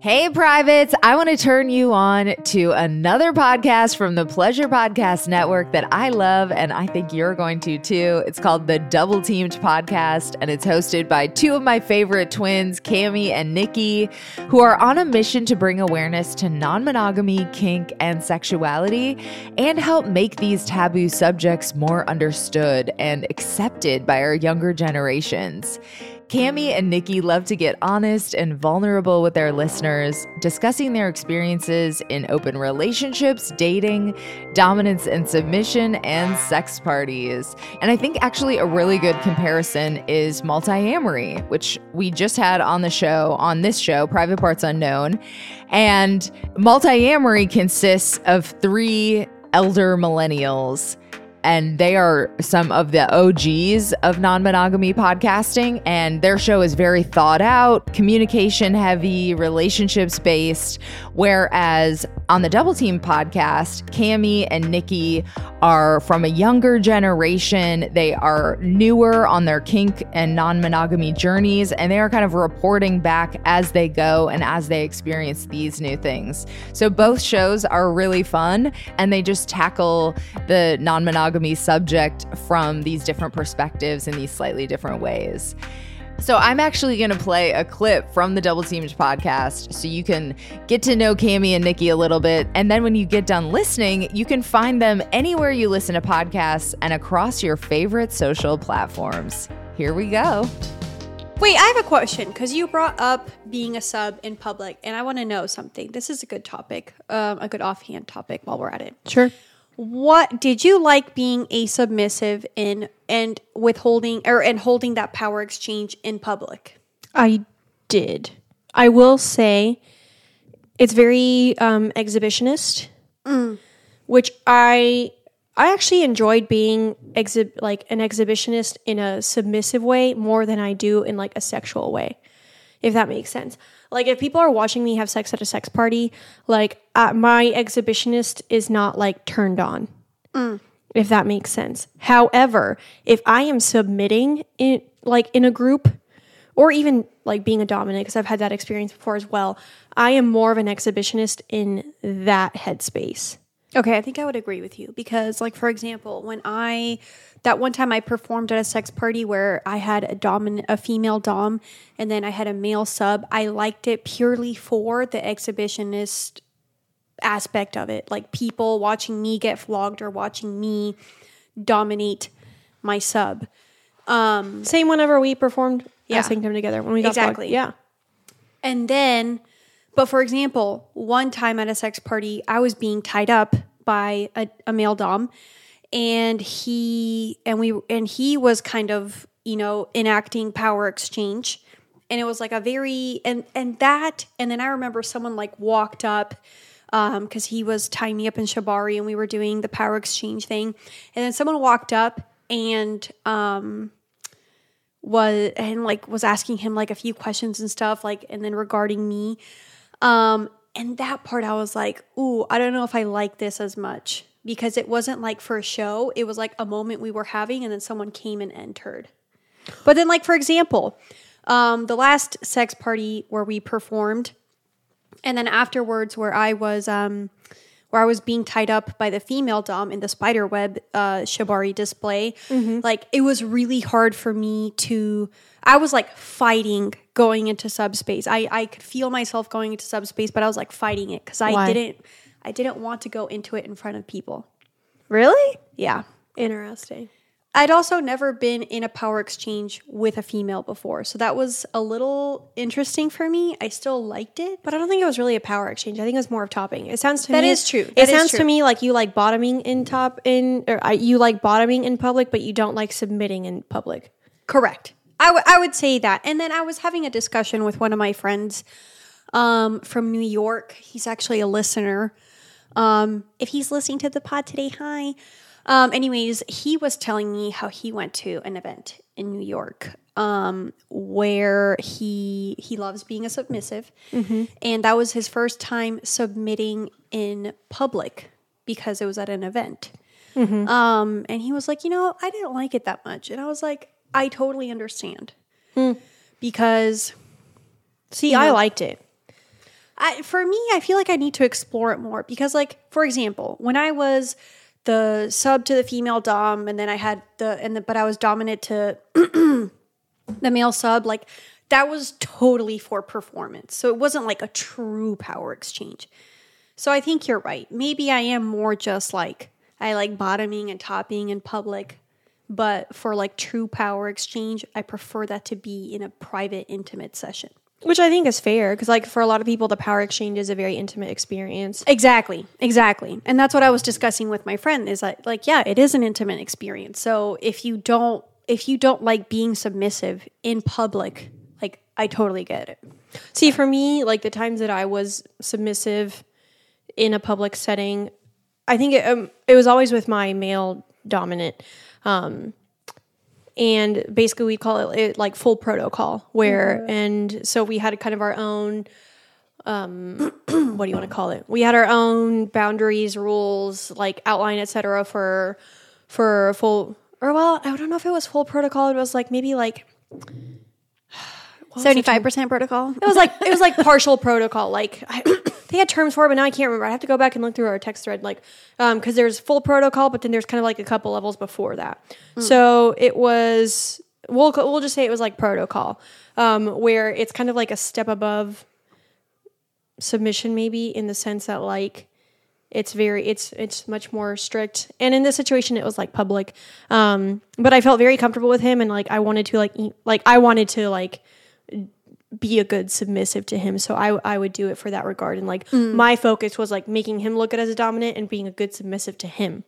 Hey, privates. I want to turn you on to another podcast from the Pleasure Podcast Network that I love, and I think you're going to too. It's called the Double Teamed Podcast, and it's hosted by two of my favorite twins, Cami and Niki, who are on a mission to bring awareness to non monogamy, kink, and sexuality, and help make these taboo subjects more understood and accepted by our younger generations. Cami and Niki love to get honest and vulnerable with their listeners, discussing their experiences in open relationships, dating, dominance and submission, and sex parties. And I think actually a really good comparison is Multiamory, which we just had on the show, on this show, Private Parts Unknown. And Multiamory consists of three elder millennials and they are some of the OGs of non monogamy podcasting. And their show is very thought out, communication heavy, relationships based. Whereas on the Double Team podcast, Cami and Niki are from a younger generation. They are newer on their kink and non monogamy journeys, and they are kind of reporting back as they go and as they experience these new things. So both shows are really fun, and they just tackle the non monogamy subject from these different perspectives in these slightly different ways. So I'm actually going to play a clip from the Double Teamed podcast so you can get to know Cami and Niki a little bit. And then when you get done listening, you can find them anywhere you listen to podcasts and across your favorite social platforms. Here we go. Wait, I have a question because you brought up being a sub in public, and I want to know something. This is a good topic, um, a good offhand topic while we're at it. Sure. What did you like being a submissive in and withholding or and holding that power exchange in public? I did. I will say it's very um, exhibitionist, which I I actually enjoyed being exhib- like an exhibitionist in a submissive way more than I do in like a sexual way, if that makes sense. Like if people are watching me have sex at a sex party, like uh, my exhibitionist is not like turned on. If that makes sense. However, if I am submitting in like in a group or even like being a dominant because I've had that experience before as well, I am more of an exhibitionist in that headspace. Okay, I think I would agree with you because, like, for example, when I that one time I performed at a sex party where I had a dominant, a female dom, and then I had a male sub. I liked it purely for the exhibitionist aspect of it, like people watching me get flogged or watching me dominate my sub. Um, Same whenever we performed Yeah. yeah. Kingdom together when we got Exactly. exactly. Yeah. And then, but for example, one time at a sex party, I was being tied up by a, a male dom, and he and we and he was kind of you know enacting power exchange, and it was like a very and and that and then I remember someone like walked up because he was tying me up in shibari and we were doing the power exchange thing, and then someone walked up and um was and like was asking him like a few questions and stuff like and then regarding me um and that part i was like ooh i don't know if i like this as much. Because it wasn't like for a show it was like a moment we were having and then someone came and entered. But then like for example um the last sex party where we performed and then afterwards where i was um where I was being tied up by the female dom in the spider web uh, shibari display, like it was really hard for me to. I was like fighting going into subspace. I I could feel myself going into subspace, but I was like fighting it because I Why? didn't. I didn't want to go into it in front of people. Really? Yeah. Interesting. I'd also never been in a power exchange with a female before. So that was a little interesting for me. I still liked it. But I don't think it was really a power exchange. I think it was more of topping. It sounds to That me is true. It That is sounds true. to me like you like bottoming in top in or uh, you like bottoming in public, but you don't like submitting in public. Correct. I, w- I would say that. And then I was having a discussion with one of my friends um, from New York. He's actually a listener. Um, if he's listening to the pod today, hi. Um, anyways, he was telling me how he went to an event in New York um, where he he loves being a submissive, and that was his first time submitting in public because it was at an event. Um, and he was like, you know, I didn't like it that much. And I was like, I totally understand. Because See, I liked it. I, for me, I feel like I need to explore it more because, like, for example, when I was the sub to the female dom, and then I had the and the, but I was dominant to the male sub, like that was totally for performance. So it wasn't like a true power exchange. So I think you're right. Maybe I am more just like I like bottoming and topping in public, but for like true power exchange, I prefer that to be in a private, intimate session. Which I think is fair because, like, for a lot of people, the power exchange is a very intimate experience. Exactly, exactly. And that's what I was discussing with my friend is that like yeah, it is an intimate experience. So if you don't if you don't like being submissive in public, like I totally get it. See, for me, like the times that I was submissive in a public setting, I think it, um, it was always with my male dominant. Um, and basically, we call it, it like full protocol, where, and so we had kind of our own, um, what do you want to call it? We had our own boundaries, rules, like outline, etc. for, for full, or well, I don't know if it was full protocol. It was like maybe like, Seventy five percent protocol. it was like it was like partial protocol. Like I, they had terms for it, but now I can't remember. I have to go back and look through our text thread, like because there's full protocol, but then there's kind of like a couple levels before that. So it was we'll we'll just say it was like protocol, um, where it's kind of like a step above submission, maybe in the sense that like it's very it's it's much more strict and in this situation it was like public um but i felt very comfortable with him and like i wanted to like like i wanted to like be a good submissive to him. So i i would do it for that regard. And like mm. my focus was like making him look good as a dominant and being a good submissive to him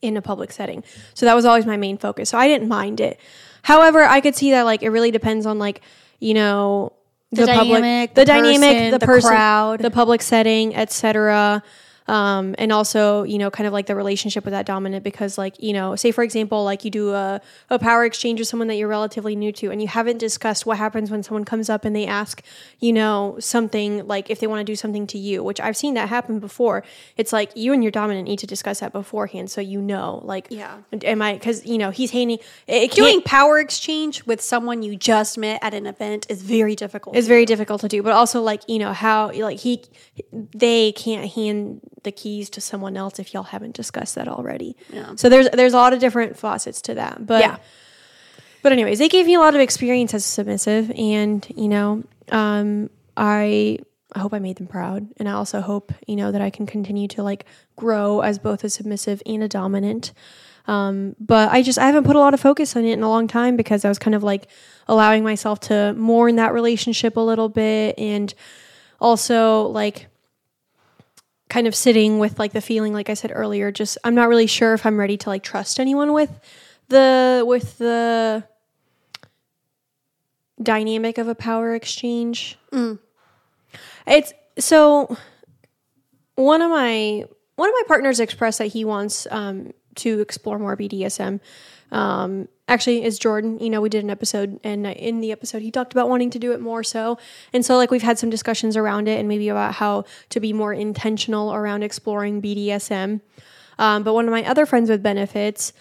in a public setting. So that was always my main focus. So i didn't mind it. However i could see that like it really depends on like you know The dynamic, the, the dynamic person, the, the person crowd. the public setting etc um, and also you know kind of like the relationship with that dominant because like you know say for example like you do a, a power exchange with someone that you're relatively new to and you haven't discussed what happens when someone comes up and they ask you know something like if they want to do something to you which i've seen that happen before it's like you and your dominant need to discuss that beforehand so you know like Yeah. am i because you know he's handing it, it Doing power exchange with someone you just met at an event is very difficult. it's very difficult to do but also like you know how like he they can't hand the keys to someone else if y'all haven't discussed that already Yeah. so there's there's a lot of different facets to that but Yeah. but anyways they gave me a lot of experience as a submissive and you know um i I hope I made them proud. And I also hope, you know, that I can continue to like grow as both a submissive and a dominant. Um, but I just, I haven't put a lot of focus on it in a long time because I was kind of like allowing myself to mourn that relationship a little bit. And also like kind of sitting with like the feeling, like I said earlier, just, I'm not really sure if I'm ready to like trust anyone with the, with the dynamic of a power exchange. It's so one of my one of my partners expressed that he wants um, to explore more BDSM. Um, actually, is Jordan. You know, we did an episode, and in the episode, he talked about wanting to do it more so. And so, like, we've had some discussions around it, and maybe about how to be more intentional around exploring BDSM. Um, but one of my other friends with benefits,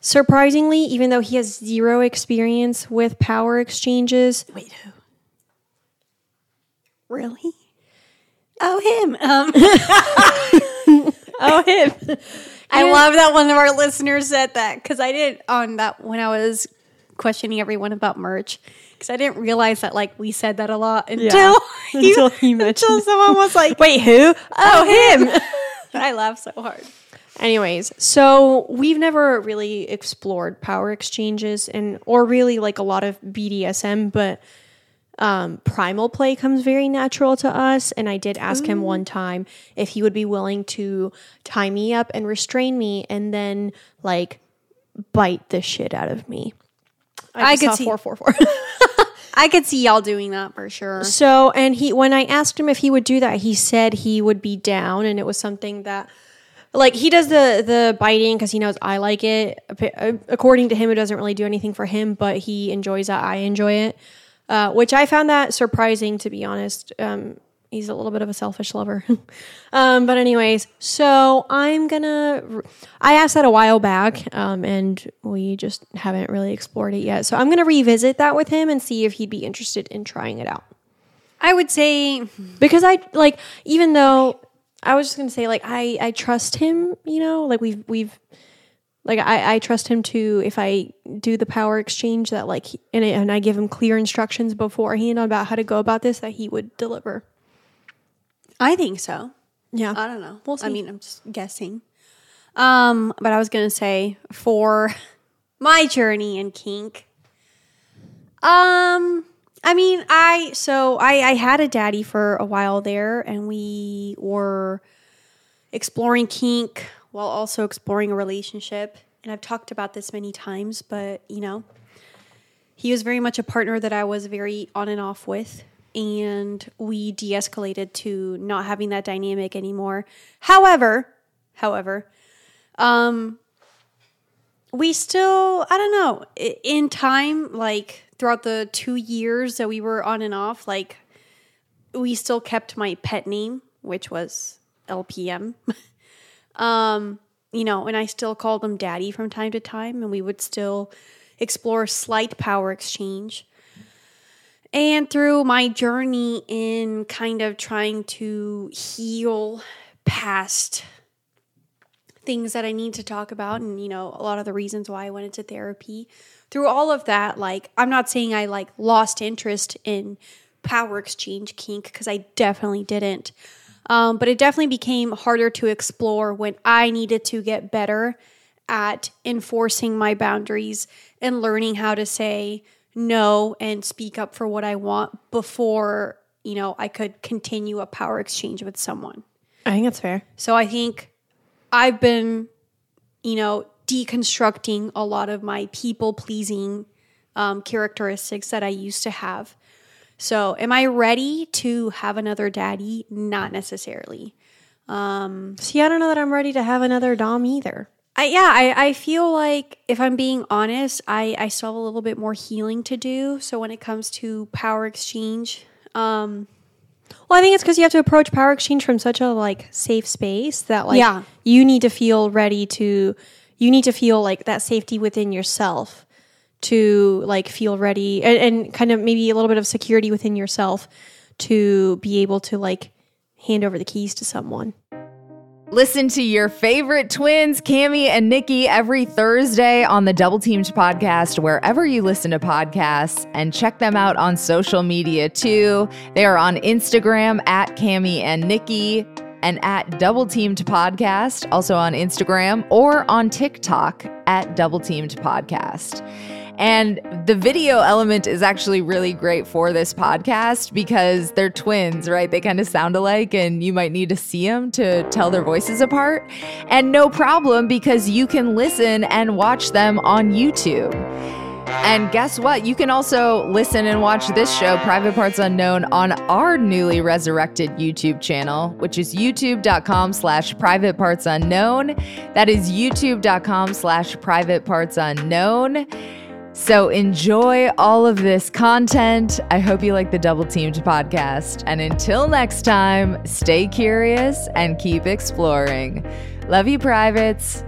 surprisingly, even though he has zero experience with power exchanges, Wait, who? Really? Oh, him. Um, oh him. I love that one of our listeners said that because I didn't on that when I was questioning everyone about merch because I didn't realize that like we said that a lot until he, Until he mentioned until someone was like, Wait, who? Oh, oh him. I laughed so hard. Anyways, so we've never really explored power exchanges and or really like a lot of BDSM, but um, primal play comes very natural to us. And I did ask him one time if he would be willing to tie me up and restrain me and then like bite the shit out of me. I just could saw see- 444. I could see y'all doing that for sure. So, and he, when I asked him if he would do that, he said he would be down, and it was something that, like, he does the the biting because he knows I like it. According to him, it doesn't really do anything for him, but he enjoys that. I enjoy it, uh, which I found that surprising, to be honest. Um, he's a little bit of a selfish lover. um, but anyways, so I'm gonna. I asked that a while back, um, and we just haven't really explored it yet. So I'm gonna revisit that with him and see if he'd be interested in trying it out. I would say because I like even though I was just gonna say like I I trust him, you know, like we've we've like I I trust him to if I do the power exchange that like and I- and I give him clear instructions beforehand about how to go about this that he would deliver. I think so. Yeah, I don't know. We'll see. I mean, I'm just guessing. Um, but I was gonna say for my journey in kink. Um, I mean, I so I I had a daddy for a while there, and we were exploring kink while also exploring a relationship. And I've talked about this many times, but you know, he was very much a partner that I was very on and off with. And we de escalated to not having that dynamic anymore. However, however, um, we still, I don't know, in time, like throughout the two years that we were on and off, like we still kept my pet name, which was LPM. um, you know, and I still called him daddy from time to time, and we would still explore slight power exchange. And through my journey in kind of trying to heal past things that I need to talk about, and you know, a lot of the reasons why I went into therapy, through all of that, like, I'm not saying I like lost interest in power exchange kink because I definitely didn't. Um, but it definitely became harder to explore when I needed to get better at enforcing my boundaries and learning how to say no and speak up for what I want before, you know, I could continue a power exchange with someone. I think that's fair. So I think I've been, you know, deconstructing a lot of my people pleasing um, characteristics that I used to have. So, am I ready to have another daddy? Not necessarily. See, I don't know that I'm ready to have another dom either. I, yeah, I, I feel like if I'm being honest, I, I still have a little bit more healing to do. So, when it comes to power exchange, um, Well, I think it's because you have to approach power exchange from such a like safe space that like Yeah. you need to feel ready to you need to feel like that safety within yourself to like feel ready and, and kind of maybe a little bit of security within yourself to be able to like hand over the keys to someone. Listen to your favorite twins, Cami and Niki, every Thursday on the Double Teamed podcast, wherever you listen to podcasts, and check them out on social media too. They are on Instagram at Cami and Niki and at Double Teamed Podcast, also on Instagram or on TikTok at Double Teamed Podcast. And the video element is actually really great for this podcast because they're twins, right? They kind of sound alike, and you might need to see them to tell their voices apart. And no problem because you can listen and watch them on YouTube. And guess what? You can also listen and watch this show, Private Parts Unknown, on our newly resurrected YouTube channel, which is youtube.com slash private parts unknown. That is youtube.com slash private parts unknown. So enjoy all of this content. I hope you like the Double Teamed podcast. And until next time, stay curious and keep exploring. Love you, privates.